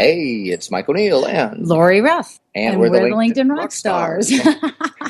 Hey, it's Mike O'Neill and Lori Ruff. And, and we're, we're, the the LinkedIn, LinkedIn, Rock Stars.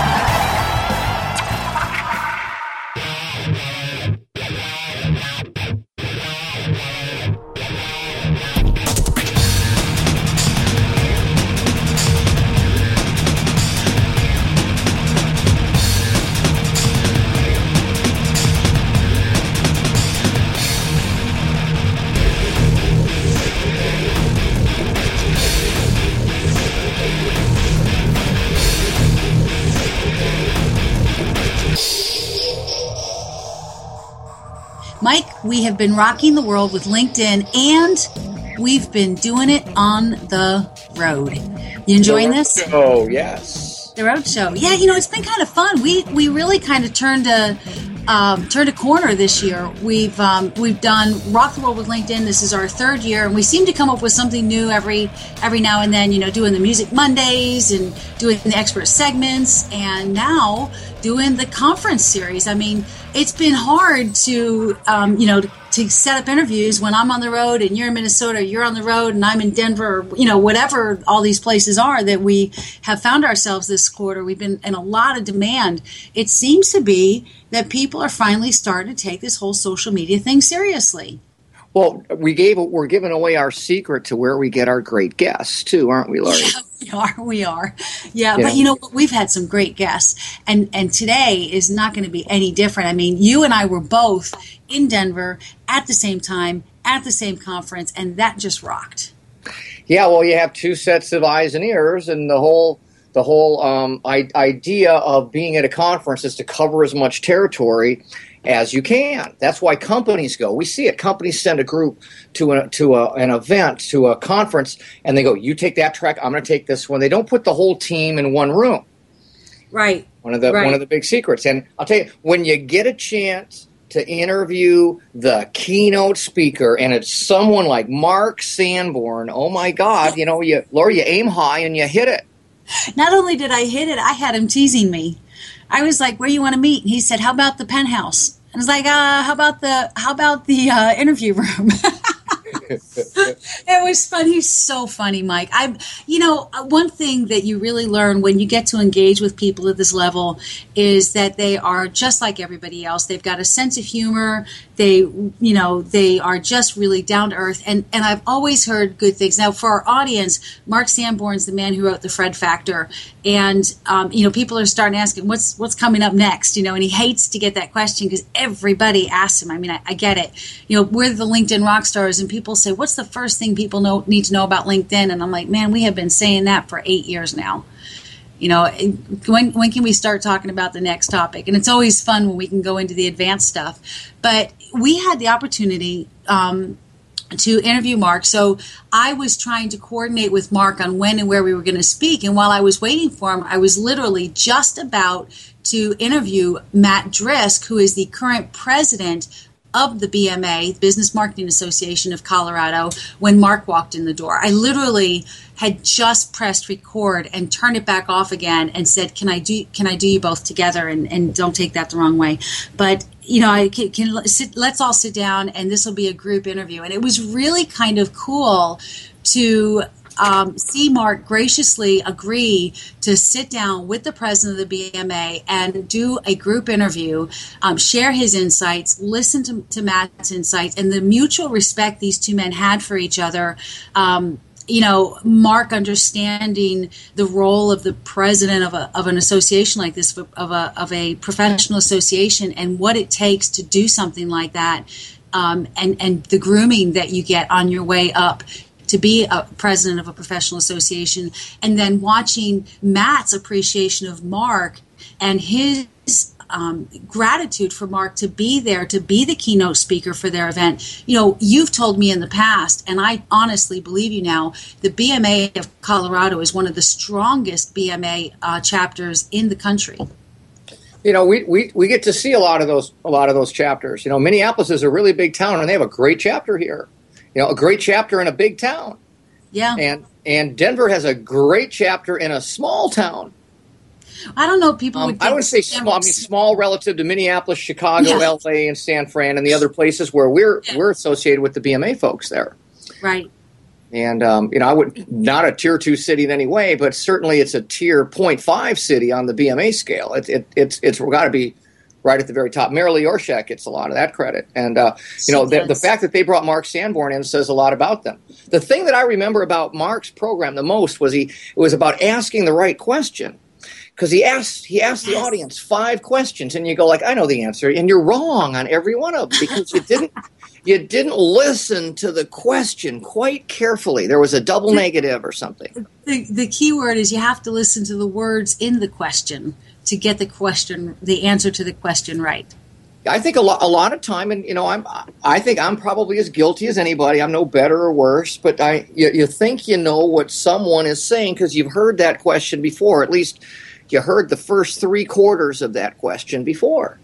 We have been rocking the world with LinkedIn and we've been doing it on the road. You enjoying this? Oh, yes. The road show. Yeah, you know, it's been kind of fun. We we really kind of turned a um, turned a corner this year. We've um, we've done Rock the World with LinkedIn. This is our third year, and we seem to come up with something new every every now and then. You know, doing the Music Mondays and doing the expert segments, and now doing the conference series. I mean, it's been hard to um, you know to set up interviews when I'm on the road and you're in Minnesota, you're on the road and I'm in Denver, you know, whatever all these places are that we have found ourselves this quarter. We've been in a lot of demand. It seems to be that people are finally starting to take this whole social media thing seriously. Well, we gave we're giving away our secret to where we get our great guests too, aren't we, Lori? Yeah, we are. We are. Yeah, yeah, but you know we've had some great guests, and and today is not going to be any different. I mean, you and I were both in Denver at the same time at the same conference, and that just rocked. Yeah, well, you have two sets of eyes and ears, and the whole the whole um, I- idea of being at a conference is to cover as much territory as you can. That's why companies go. We see it. Companies send a group to a, to a, an event, to a conference, and they go, "You take that track. I'm going to take this one." They don't put the whole team in one room. Right. One of the right. one of the big secrets. And I'll tell you, when you get a chance to interview the keynote speaker, and it's someone like Mark Sanborn. Oh my God! You know, you Laura, you aim high and you hit it. Not only did I hit it, I had him teasing me. I was like, "Where you want to meet?" And he said, "How about the penthouse?" I was like, uh, "How about the how about the uh, interview room?" it was fun. He's so funny, Mike. I, you know, one thing that you really learn when you get to engage with people at this level is that they are just like everybody else. They've got a sense of humor. They, you know, they are just really down to earth. And and I've always heard good things. Now, for our audience, Mark Sanborn's the man who wrote the Fred Factor, and um, you know, people are starting asking what's what's coming up next. You know, and he hates to get that question because everybody asks him. I mean, I, I get it. You know, we're the LinkedIn rock stars, and people say, "What's the first thing people know need to know about LinkedIn?" And I'm like, "Man, we have been saying that for eight years now." You know, when when can we start talking about the next topic? And it's always fun when we can go into the advanced stuff. But we had the opportunity um, to interview Mark. So I was trying to coordinate with Mark on when and where we were going to speak. And while I was waiting for him, I was literally just about to interview Matt Drisk, who is the current president of the BMA, Business Marketing Association of Colorado, when Mark walked in the door. I literally had just pressed record and turned it back off again and said, "Can I do? Can I do you both together?" And, and don't take that the wrong way, but you know, I can, can sit, let's all sit down and this will be a group interview. And it was really kind of cool to um, see Mark graciously agree to sit down with the president of the BMA and do a group interview, um, share his insights, listen to, to, Matt's insights, and the mutual respect these two men had for each other. Um, you know, Mark understanding the role of the president of, a, of an association like this, of a, of a professional association, and what it takes to do something like that, um, and, and the grooming that you get on your way up to be a president of a professional association, and then watching Matt's appreciation of Mark and his um, gratitude for Mark to be there, to be the keynote speaker for their event. You know, you've told me in the past, and I honestly believe you now, the BMA of Colorado is one of the strongest BMA uh, chapters in the country. You know, we, we, we get to see a lot of those a lot of those chapters. You know, Minneapolis is a really big town, and they have a great chapter here you know, a great chapter in a big town. Yeah. And and Denver has a great chapter in a small town. I don't know. People um, would. I would say small. I mean, small relative to Minneapolis, Chicago, yeah. L.A., and San Fran, and the other places where we're yeah. we're associated with the BMA folks there. Right. And um, you know, I would not a tier two city in any way, but certainly it's a tier 0.5 city on the BMA scale. It, it, it's it's got to be right at the very top. Marilee Orshak gets a lot of that credit. And, uh, you know, the, the, fact that they brought Mark Sanborn in says a lot about them. The thing that I remember about Mark's program the most was he, it was about asking the right question. Because he asked, he asked the audience five questions, and you go like, "I know the answer," and you're wrong on every one of them because you didn't, you didn't listen to the question quite carefully. There was a double negative or something. The, the key word is you have to listen to the words in the question to get the question, the answer to the question right? I think a lot, a lot of time, and you know, I'm, I think I'm probably as guilty as anybody. I'm no better or worse, but I, you, you think you know what someone is saying because you've heard that question before. At least you heard the first three quarters of that question before,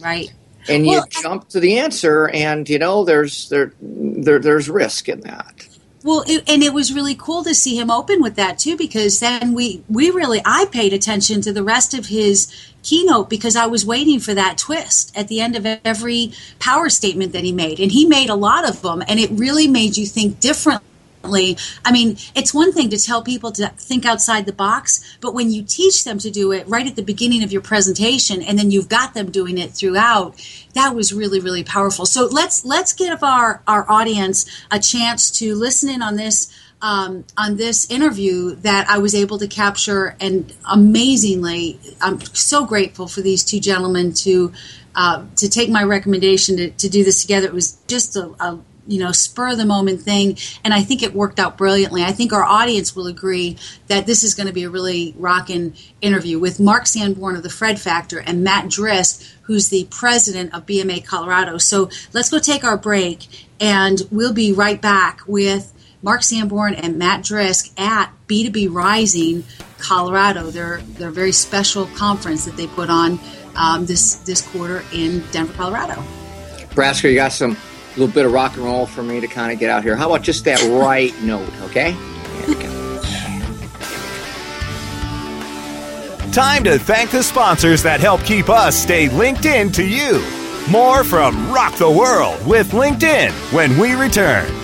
right? And well, you jump to the answer, and you know, there's there, there there's risk in that. Well, it, and it was really cool to see him open with that too, because then we we really I paid attention to the rest of his keynote because I was waiting for that twist at the end of every power statement that he made, and he made a lot of them, and it really made you think differently I mean, it's one thing to tell people to think outside the box, but when you teach them to do it right at the beginning of your presentation and then you've got them doing it throughout, that was really really powerful. So let's let's give our our audience a chance to listen in on this um, on this interview that I was able to capture, and amazingly, I'm so grateful for these two gentlemen to uh, to take my recommendation to, to do this together. It was just a, a you know spur of the moment thing and i think it worked out brilliantly. I think our audience will agree that this is going to be a really rocking interview with mark sanborn of the fred factor and matt drisk who's the president of bma colorado. So let's go take our break and we'll be right back with mark sanborn and matt drisk at b2b rising colorado their their very special conference that they put on um, this this quarter in denver colorado. Brasker, you got some a little bit of rock and roll for me to kind of get out here. How about just that right note, okay? Time to thank the sponsors that help keep us stay linked in to you. More from Rock the World with LinkedIn when we return.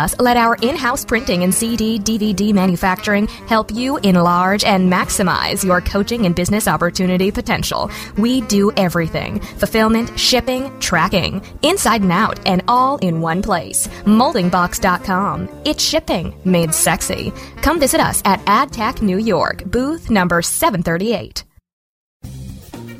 let our in house printing and CD DVD manufacturing help you enlarge and maximize your coaching and business opportunity potential. We do everything fulfillment, shipping, tracking, inside and out, and all in one place. Moldingbox.com. It's shipping made sexy. Come visit us at AdTech New York, booth number 738.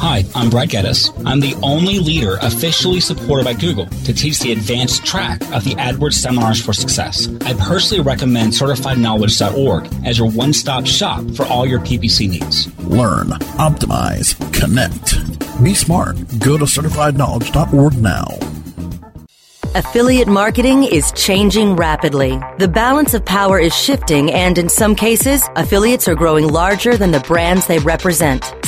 Hi, I'm Brad Geddes. I'm the only leader officially supported by Google to teach the advanced track of the AdWords Seminars for Success. I personally recommend CertifiedKnowledge.org as your one stop shop for all your PPC needs. Learn, optimize, connect. Be smart. Go to CertifiedKnowledge.org now. Affiliate marketing is changing rapidly. The balance of power is shifting, and in some cases, affiliates are growing larger than the brands they represent.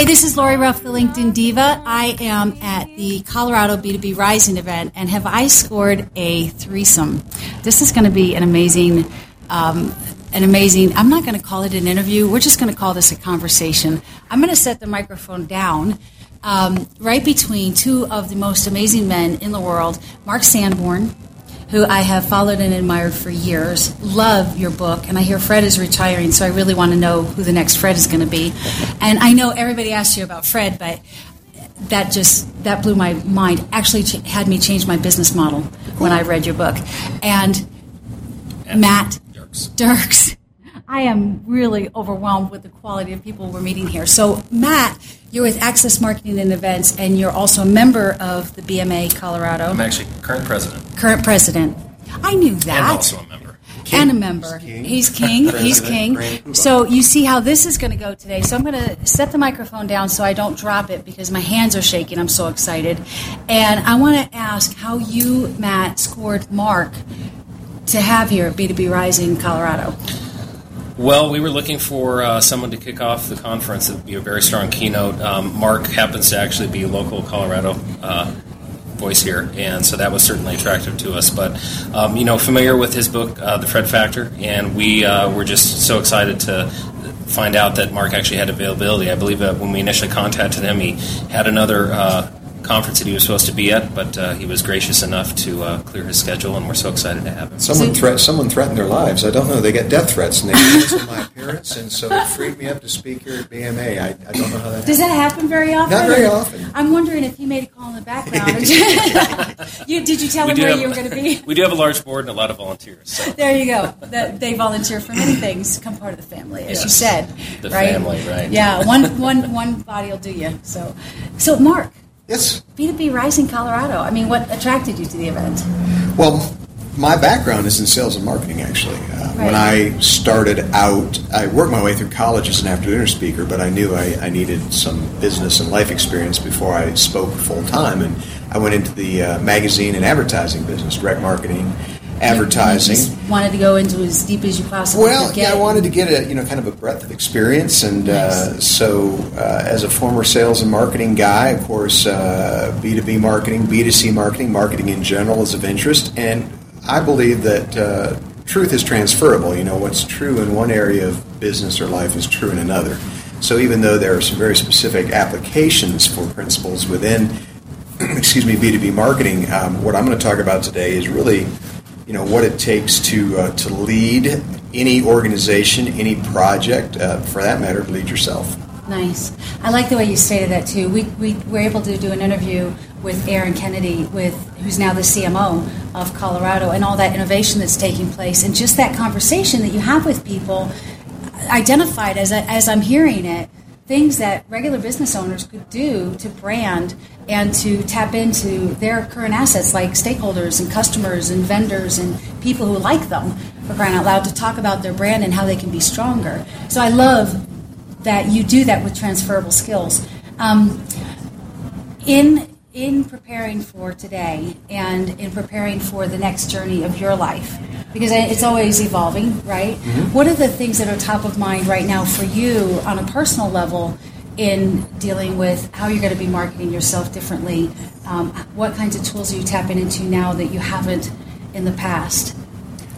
Hey, this is Lori Ruff, the LinkedIn Diva. I am at the Colorado B2B Rising event, and have I scored a threesome? This is going to be an amazing, um, an amazing. I'm not going to call it an interview. We're just going to call this a conversation. I'm going to set the microphone down um, right between two of the most amazing men in the world, Mark Sanborn, who I have followed and admired for years. Love your book, and I hear Fred is retiring, so I really want to know who the next Fred is going to be. And I know everybody asked you about Fred, but that just that blew my mind. Actually, ch- had me change my business model when I read your book. And Matt Dirks. Dirks. I am really overwhelmed with the quality of people we're meeting here. So, Matt, you're with Access Marketing and Events, and you're also a member of the BMA Colorado. I'm actually current president. Current president. I knew that. And also a member. King. And a member. King. He's king. He's king. So you see how this is going to go today. So I'm going to set the microphone down so I don't drop it because my hands are shaking. I'm so excited. And I want to ask how you, Matt, scored Mark to have here at B2B Rising Colorado. Well, we were looking for uh, someone to kick off the conference that would be a very strong keynote. Um, Mark happens to actually be a local Colorado uh, voice here, and so that was certainly attractive to us. But, um, you know, familiar with his book, uh, The Fred Factor, and we uh, were just so excited to find out that Mark actually had availability. I believe that when we initially contacted him, he had another uh, conference that he was supposed to be at, but uh, he was gracious enough to uh, clear his schedule, and we're so excited to have him. Someone, thre- someone threatened their lives. I don't know. They get death threats, and they cancel my appearance, and so it freed me up to speak here at BMA. I, I don't know how that. Does that happen very often? Not very often. I'm wondering if he made a call in the background. you, did you tell We him where have- you were going to be? We do have a large board and a lot of volunteers. So. There you go. That they volunteer for many things. Come part of the family, as you said. The right? family, right. Yeah, one, one, one body will do you. So, so Mark. Yes. B2B Rising Colorado. I mean, what attracted you to the event? Well, my background is in sales and marketing, actually. Uh, When I started out, I worked my way through college as an after dinner speaker, but I knew I, I needed some business and life experience before I spoke full time. And I went into the uh, magazine and advertising business, direct marketing, advertising. You wanted to go into as deep as you possibly Well, yeah, I wanted to get a you know kind of a breadth of experience, and uh, so uh, as a former sales and marketing guy, of course, B two B marketing, B two C marketing, marketing in general is of interest, and I believe that uh, truth is transferable. You know, what's true in one area of business or life is true in another. So even though there are some very specific applications for principles within, excuse me, B2B marketing, um, what I'm going to talk about today is really, you know, what it takes to uh, to lead any organization, any project, uh, for that matter, lead yourself. Nice. I like the way you stated that too. We, we were able to do an interview with Aaron Kennedy, with who's now the CMO of Colorado, and all that innovation that's taking place, and just that conversation that you have with people, identified as as I'm hearing it, things that regular business owners could do to brand and to tap into their current assets like stakeholders and customers and vendors and people who like them for crying out loud to talk about their brand and how they can be stronger. So I love that you do that with transferable skills. Um, in in preparing for today and in preparing for the next journey of your life, because it's always evolving, right? Mm-hmm. What are the things that are top of mind right now for you on a personal level in dealing with how you're going to be marketing yourself differently? Um, what kinds of tools are you tapping into now that you haven't in the past?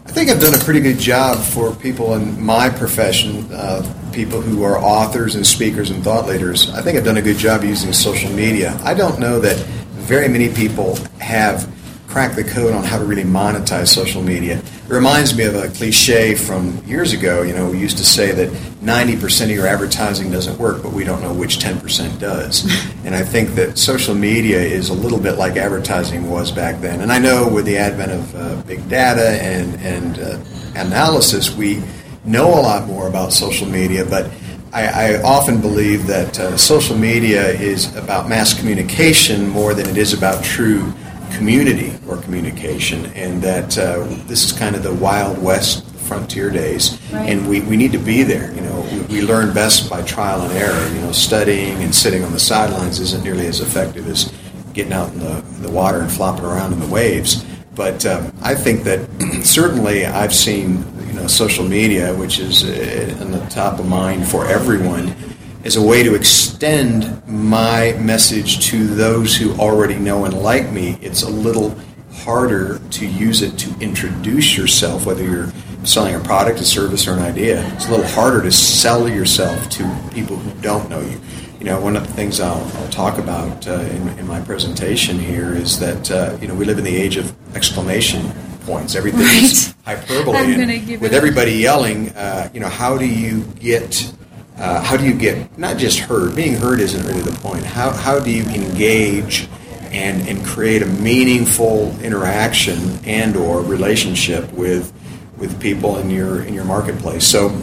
I think I've done a pretty good job for people in my profession, uh, people who are authors and speakers and thought leaders. I think I've done a good job using social media. I don't know that very many people have cracked the code on how to really monetize social media. It reminds me of a cliche from years ago. You know, we used to say that 90% of your advertising doesn't work, but we don't know which 10% does. and I think that social media is a little bit like advertising was back then. And I know with the advent of uh, big data and, and uh, analysis, we know a lot more about social media, but I, I often believe that uh, social media is about mass communication more than it is about true community or communication, and that uh, this is kind of the Wild West frontier days, right. and we, we need to be there. You know, we, we, learn best by trial and error. You know, studying and sitting on the sidelines isn't nearly as effective as getting out in the, in the water and flopping around in the waves. But um, I think that certainly I've seen you know social media, which is uh, on the top of mind for everyone as a way to extend my message to those who already know and like me. It's a little harder to use it to introduce yourself, whether you're selling a product, a service, or an idea. It's a little harder to sell yourself to people who don't know you. You know, one of the things I'll, I'll talk about uh, in, in, my presentation here is that uh, you know we live in the age of exclamation points. Everything right. is hyperbole. with everybody yelling, uh, you know, how do you get uh, how do you get not just heard? Being heard isn't really the point. How, how do you engage and, and create a meaningful interaction and or relationship with with people in your in your marketplace? So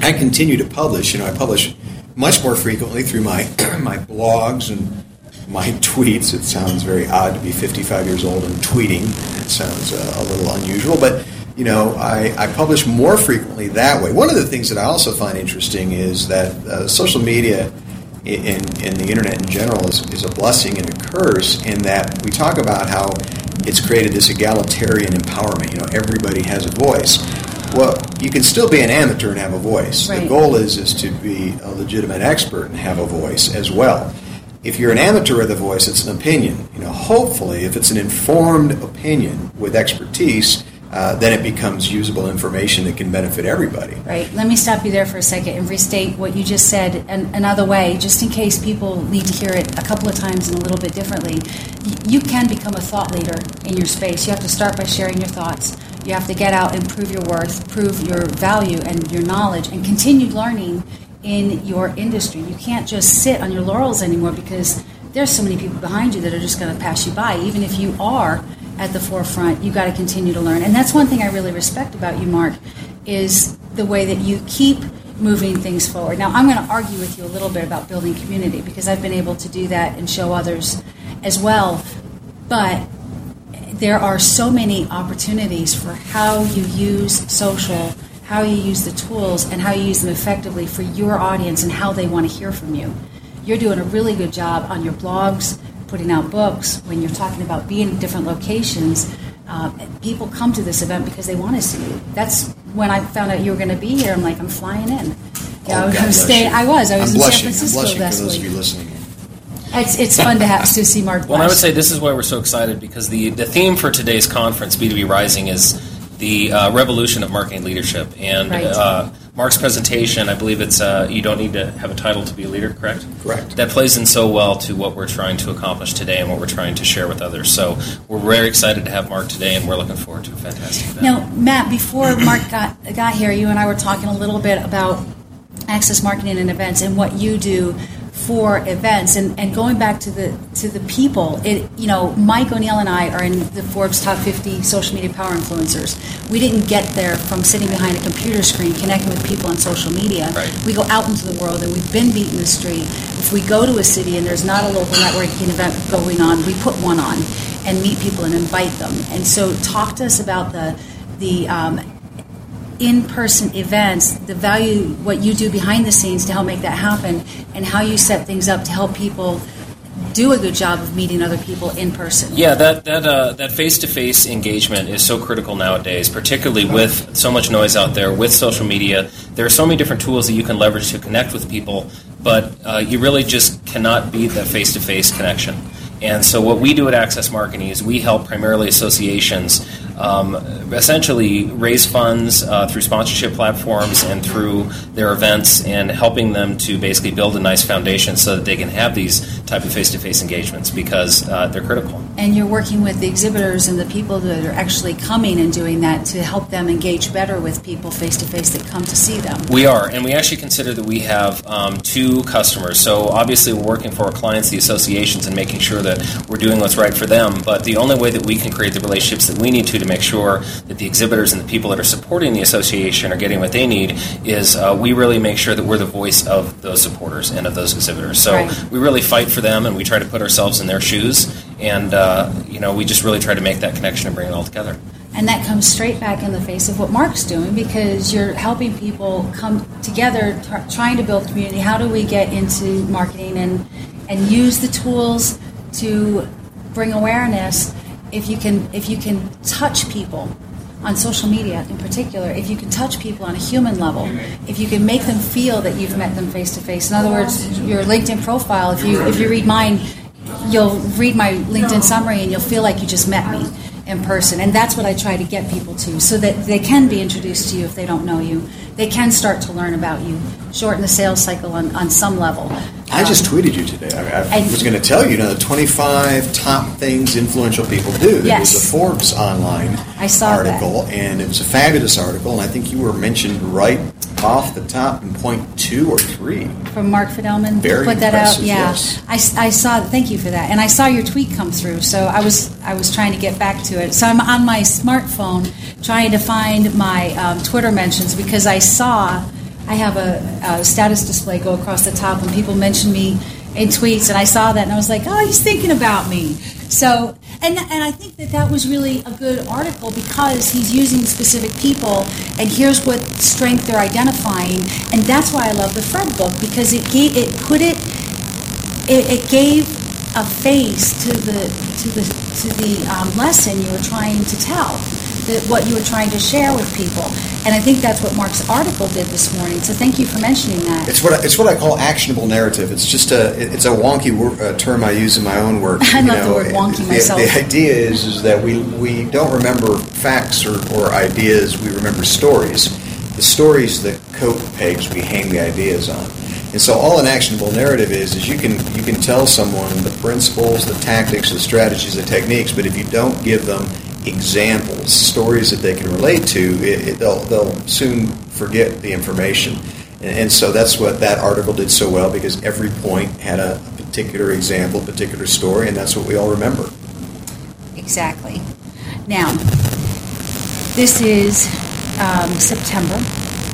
I continue to publish. You know, I publish much more frequently through my my blogs and my tweets. It sounds very odd to be 55 years old and tweeting. It sounds uh, a little unusual, but you know, I, I publish more frequently that way. One of the things that I also find interesting is that uh, social media and, the internet in general is, is a blessing and a curse in that we talk about how it's created this egalitarian empowerment. You know, everybody has a voice. Well, you can still be an amateur and have a voice. Right. The goal is is to be a legitimate expert and have a voice as well. If you're an amateur with a voice, it's an opinion. You know, hopefully, if it's an informed opinion with expertise, uh, then it becomes usable information that can benefit everybody. Right. Let me stop you there for a second and restate what you just said an, another way, just in case people need to hear it a couple of times and a little bit differently. You can become a thought leader in your space. You have to start by sharing your thoughts. You have to get out and prove your worth, prove your value and your knowledge, and continue learning in your industry. You can't just sit on your laurels anymore because there's so many people behind you that are just going to pass you by, even if you are at the forefront. You've got to continue to learn. And that's one thing I really respect about you, Mark, is the way that you keep moving things forward. Now, I'm going to argue with you a little bit about building community because I've been able to do that and show others as well. But there are so many opportunities for how you use social, how you use the tools, and how you use them effectively for your audience and how they want to hear from you. You're doing a really good job on your blogs, putting out books, when you're talking about being in different locations, uh, people come to this event because they want to see you. That's when I found out you were going to be here. I'm like, I'm flying in. Yeah, oh, I was going to stay. I was. I was I'm in blushing. San Francisco I'm blushing last for those week. of you listening. It's, it's fun to have to see Mark. Well, I would say this is why we're so excited because the, the theme for today's conference, B2B Rising, is the uh, revolution of marketing leadership. And Right. uh, Mark's presentation, I believe it's uh, you don't need to have a title to be a leader, correct? Correct. That plays in so well to what we're trying to accomplish today and what we're trying to share with others. So we're very excited to have Mark today, and we're looking forward to a fantastic event. Now, Matt, before Mark got got here, you and I were talking a little bit about access marketing and events and what you do for events. And, and going back to the to the people it you know mike o'neill and i are in the forbes top 50 social media power influencers. We didn't get there from sitting behind a computer screen connecting with people on social media. Right. we go out into the world and we've been beating the street. If we go to a city and there's not a local networking event going on we put one on and meet people and invite them. And so talk to us about the the um, in-person events, the value, what you do behind the scenes to help make that happen, and how you set things up to help people do a good job of meeting other people in person. Yeah, that that uh, that face-to-face engagement is so critical nowadays, particularly with so much noise out there with social media. There are so many different tools that you can leverage to connect with people, but uh, you really just cannot beat that face-to-face connection. And so, what we do at Access Marketing is we help primarily associations um, essentially raise funds uh, through sponsorship platforms and through their events, and helping them to basically build a nice foundation so that they can have these type of face-to-face engagements because uh, they're critical. And you're working with the exhibitors and the people that are actually coming and doing that to help them engage better with people face to face that come to see them. We are, and we actually consider that we have um, two customers. So obviously, we're working for our clients, the associations, and making sure that we're doing what's right for them. But the only way that we can create the relationships that we need to to make sure that the exhibitors and the people that are supporting the association are getting what they need is uh, we really make sure that we're the voice of those supporters and of those exhibitors. So Right. we really fight for them, and we try to put ourselves in their shoes. And uh, you know, we just really try to make that connection and bring it all together. And that comes straight back in the face of what Mark's doing because you're helping people come together, tr- trying to build community. How do we get into marketing and and use the tools to bring awareness? If you can, if you can touch people on social media in particular, if you can touch people on a human level, if you can make them feel that you've met them face to face. In other words, your LinkedIn profile. If you if you read mine, you'll read my LinkedIn summary and you'll feel like you just met me in person. And that's what I try to get people to so that they can be introduced to you if they don't know you. They can start to learn about you, shorten the sales cycle on, on some level. I just Um, tweeted you today. I, I And- was going to tell you, you know, the 25 top things influential people do. There Yes. was a Forbes online I saw that. article, and it was a fabulous article, and I think you were mentioned right off the top in point two or three. from Mark Fidelman. Very put that out. Yeah, yes. I, I saw. Thank you for that. And I saw your tweet come through. So I was I was trying to get back to it. So I'm on my smartphone trying to find my um, Twitter mentions because I saw I have a, a status display go across the top and people mention me in tweets, and I saw that and I was like, oh, he's thinking about me. So. And, and I think that that was really a good article because he's using specific people, and here's what strength they're identifying, and that's why I love the Fred book because it gave it put it it, it gave a face to the to the to the um, lesson you were trying to tell, that what you were trying to share with people, and I think that's what Mark's article did this morning. So thank you for mentioning that. It's what I, it's what I call actionable narrative. It's just a it's a wonky wor- uh, term I use in my own work. I you love the word wonky the, myself. The idea is is that we we don't remember facts or, or ideas. We remember stories. The stories, the coat pegs we hang the ideas on. And so all an actionable narrative is is you can you can tell someone the principles, the tactics, the strategies, the techniques, but if you don't give them examples, stories that they can relate to, it, it, they'll they'll soon forget the information. And, and so that's what that article did so well because every point had a particular example, particular story, and that's what we all remember. Exactly. Now, this is um, September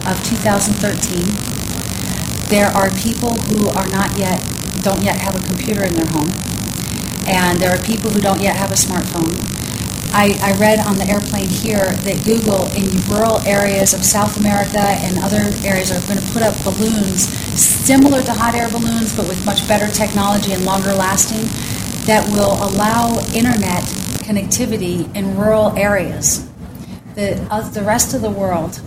of 2013. There are people who are not yet, don't yet have a computer in their home, and there are people who don't yet have a smartphone. I, I read on the airplane here that Google in rural areas of South America and other areas are going to put up balloons similar to hot air balloons, but with much better technology and longer lasting that will allow internet connectivity in rural areas. The, uh, the rest of the world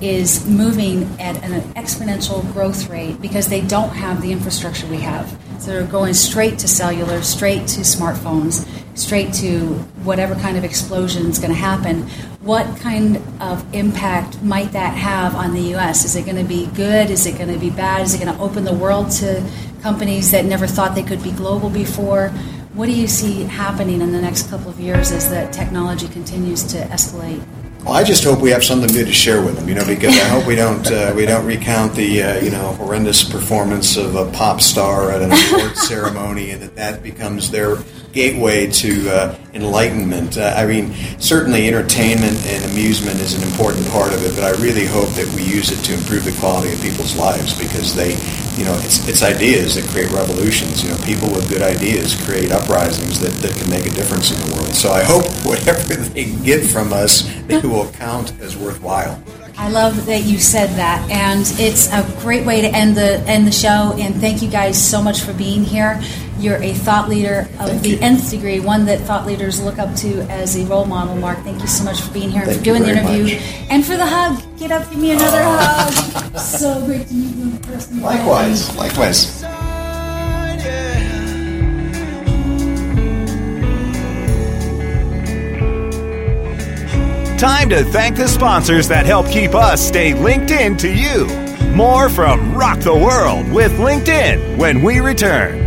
is moving at an exponential growth rate because they don't have the infrastructure we have. So they're going straight to cellular, straight to smartphones, straight to whatever kind of explosion is going to happen. What kind of impact might that have on the U.S.? Is it going to be good? Is it going to be bad? Is it going to open the world to companies that never thought they could be global before? What do you see happening in the next couple of years as the technology continues to escalate? Well, I just hope we have something good to share with them, you know, because I hope we don't uh, we don't recount the uh, you know horrendous performance of a pop star at an award ceremony, and that that becomes their gateway to uh, enlightenment. Uh, I mean, certainly entertainment and amusement is an important part of it, but I really hope that we use it to improve the quality of people's lives because they, you know, it's, it's ideas that create revolutions. You know, people with good ideas create uprisings that, that can make a difference in the world. So I hope whatever they get from us, they will count as worthwhile. I love that you said that, and it's a great way to end the end the show. And thank you guys so much for being here. You're a thought leader of Thank the you. nth degree, one that thought leaders look up to as a role model. Mark, thank you so much for being here and Thank for doing the interview much. and for the hug. Get up, give me another hug. So great to meet you in person. Likewise, likewise. Time to thank the sponsors that help keep us stay linked in to you. More from Rock the World with LinkedIn when we return.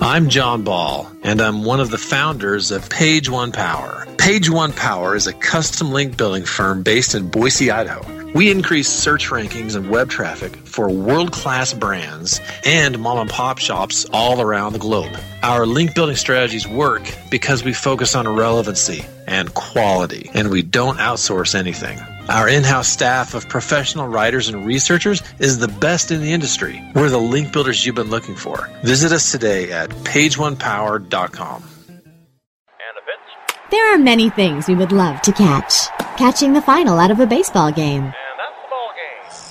I'm John Ball, and I'm one of the founders of Page One Power. Page One Power is a custom link building firm based in Boise, Idaho. We increase search rankings and web traffic for world class brands and mom and pop shops all around the globe. Our link building strategies work because we focus on relevancy and quality, and we don't outsource anything. Our in house staff of professional writers and researchers is the best in the industry. We're the link builders you've been looking for. Visit us today at pageonepower.com. There are many things we would love to catch. Catching the final out of a baseball game.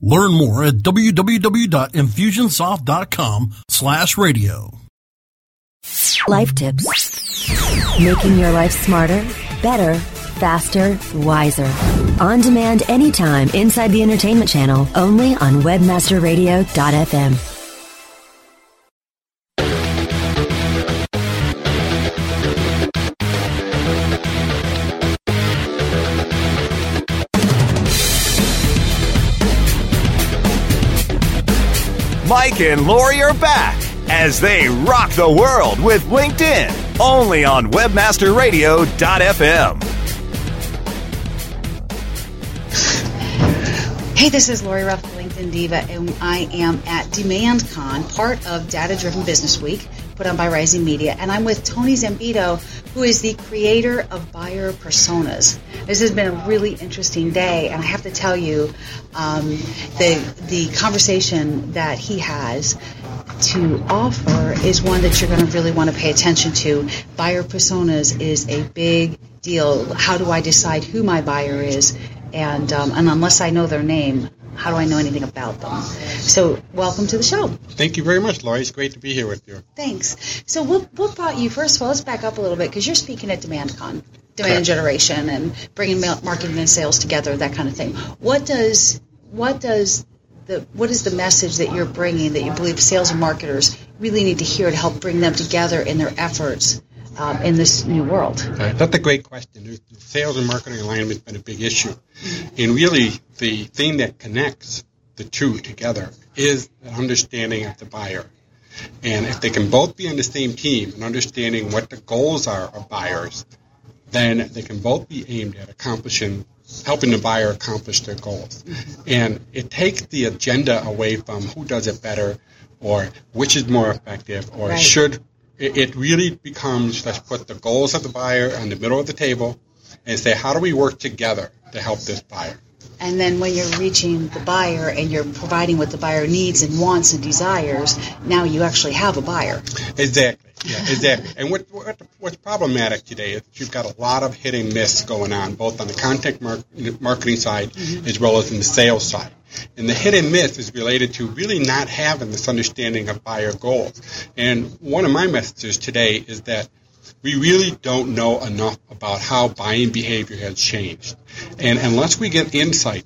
Learn more at www.infusionsoft.com slash radio. Life tips. Making your life smarter, better, faster, wiser. On demand anytime inside the entertainment channel, only on webmasterradio.fm. Mike and Lori are back as they rock the world with LinkedIn. Only on webmasterradio.fm. Hey, this is Lori Ruff, LinkedIn Diva, and I am at DemandCon, part of Data Driven Business Week, put on by Rising Media, and I'm with Tony Zambito, who is the creator of Buyer Personas. This has been a really interesting day, and I have to tell you, um, the the conversation that he has to offer is one that you're going to really want to pay attention to. Buyer personas is a big deal. How do I decide who my buyer is? And, um, and unless I know their name, how do I know anything about them? So, welcome to the show. Thank you very much, Lori. It's great to be here with you. Thanks. So, what, what brought you, first of all, let's back up a little bit because you're speaking at DemandCon, demand generation, and bringing marketing and sales together, that kind of thing. What does, what does the, what is the message that you're bringing that you believe sales and marketers really need to hear to help bring them together in their efforts um, in this new world? Uh, that's a great question. The Sales and marketing alignment has been a big issue. And really, the thing that connects the two together is the understanding of the buyer. And if they can both be on the same team and understanding what the goals are of buyers, then they can both be aimed at accomplishing, helping the buyer accomplish their goals. And it takes the agenda away from who does it better or which is more effective or Right. should. It, it really becomes let's put the goals of the buyer in the middle of the table and say, how do we work together to help this buyer? And then when you're reaching the buyer and you're providing what the buyer needs and wants and desires, now you actually have a buyer. Exactly. Yeah, exactly. And what, what what's problematic today is you've got a lot of hit and miss going on, both on the content mar- marketing side mm-hmm. as well as in the sales side. And the hit and miss is related to really not having this understanding of buyer goals. And one of my messages today is that we really don't know enough about how buying behavior has changed. And unless we get insight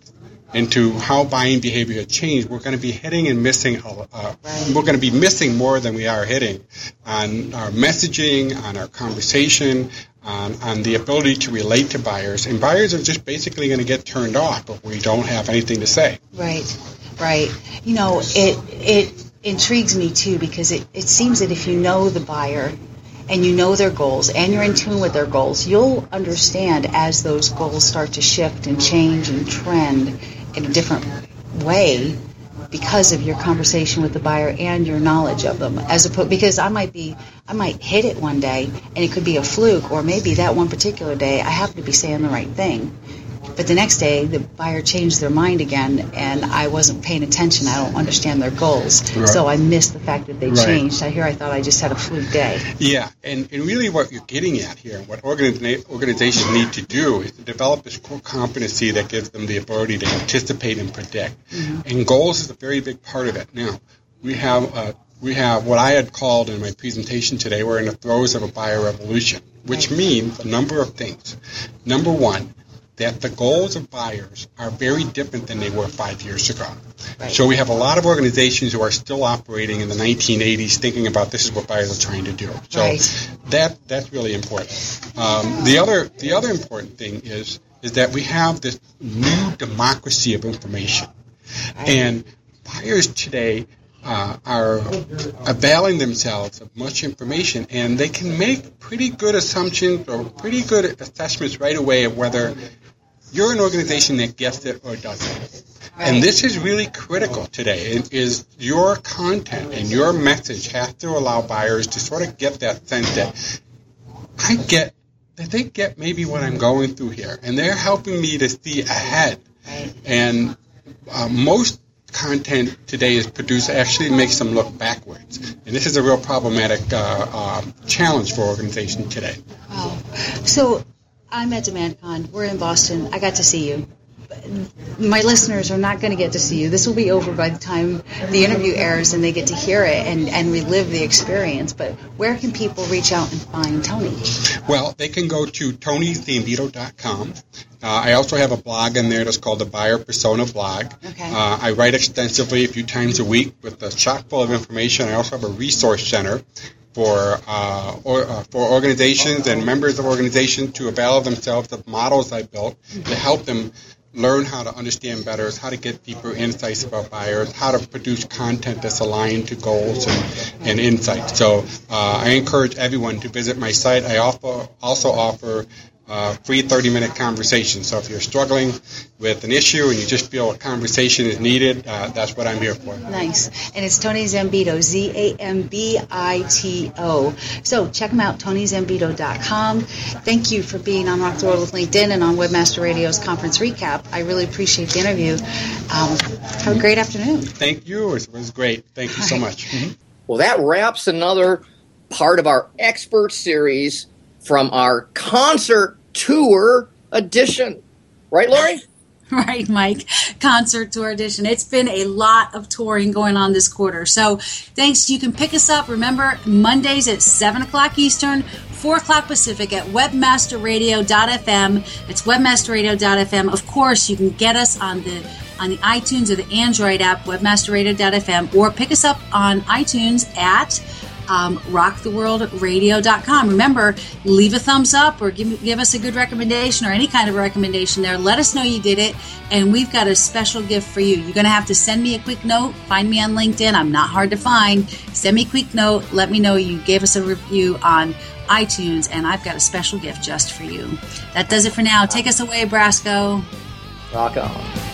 into how buying behavior has changed, we're going to be hitting and missing. Uh, we're going to be missing more than we are hitting on our messaging, on our conversation, Um, on, on the ability to relate to buyers. And buyers are just basically going to get turned off if we don't have anything to say. Right, right. You know, it it intrigues me too because it, it seems that if you know the buyer and you know their goals and you're in tune with their goals, you'll understand as those goals start to shift and change and trend in a different way because of your conversation with the buyer and your knowledge of them as opposed because I might be I might hit it one day and it could be a fluke or maybe that one particular day I happen to be saying the right thing but the next day the buyer changed their mind again and I wasn't paying attention I don't understand their goals Right. so I missed the fact that they Right. changed I here I thought I just had a fluke day Yeah, and, and really what you're getting at here, what organiza- organizations need to do is to develop this core competency that gives them the ability to anticipate and predict. And goals is a very big part of it. Now, we have uh, we have what I had called in my presentation today, we're in the throes of a buyer revolution, which means a number of things. Number one, that the goals of buyers are very different than they were five years ago. So we have a lot of organizations who are still operating in the 1980s, thinking about this is what buyers are trying to do. So Right. that that's really important. Um, the other the other important thing is is that we have this new democracy of information, and buyers today uh, are availing themselves of much information, and they can make pretty good assumptions or pretty good assessments right away of whether you're an organization that gets it or doesn't. And this is really critical today. It is your content and your message has to allow buyers to sort of get that sense that I get that they get maybe what I'm going through here, and they're helping me to see ahead. And uh, most content today is produced actually makes them look backwards, and this is a real problematic uh, uh, challenge for organizations today. Wow. So I'm at DemandCon. We're in Boston. I got to see you. My listeners are not going to get to see you. This will be over by the time the interview airs and they get to hear it and, and relive the experience. But where can people reach out and find Tony? Well, they can go to tonyzambito.com. Uh, I also have a blog in there that's called the Buyer Persona blog. Okay. Uh, I write extensively a few times a week with a chock full of information. I also have a resource center for uh, or, uh, for organizations and members of organizations to avail themselves of models I built to help them learn how to understand better, how to get deeper insights about buyers, how to produce content that's aligned to goals and, and insights. So uh, I encourage everyone to visit my site. I offer, also offer uh, free 30-minute conversation. So if you're struggling with an issue and you just feel a conversation is needed, uh, that's what I'm here for. Nice. And it's Tony Zambito, Z A M B I T O. So check him out, tonyzambito.com. Thank you for being on Rock the World with LinkedIn and on Webmaster Radio's conference recap. I really appreciate the interview. Um, have a great afternoon. Thank you. It was great. Thank you so much. Well, that wraps another part of our expert series from our concert tour edition. Right, Lori? Right, Mike. Concert tour edition. It's been a lot of touring going on this quarter. So thanks. You can pick us up. Remember, Mondays at 7 o'clock Eastern, 4 o'clock Pacific at webmasterradio.fm. It's webmasterradio.fm. Of course, you can get us on the on the iTunes or the Android app, webmasterradio.fm, or pick us up on iTunes at um, rocktheworldradio.com. Remember, leave a thumbs up or give, give us a good recommendation or any kind of recommendation there. Let us know you did it, and we've got a special gift for you. You're going to have to send me a quick note. Find me on LinkedIn. I'm not hard to find. Send me a quick note. Let me know you gave us a review on iTunes, and I've got a special gift just for you. That does it for now. Take us away, Brasco. Rock on.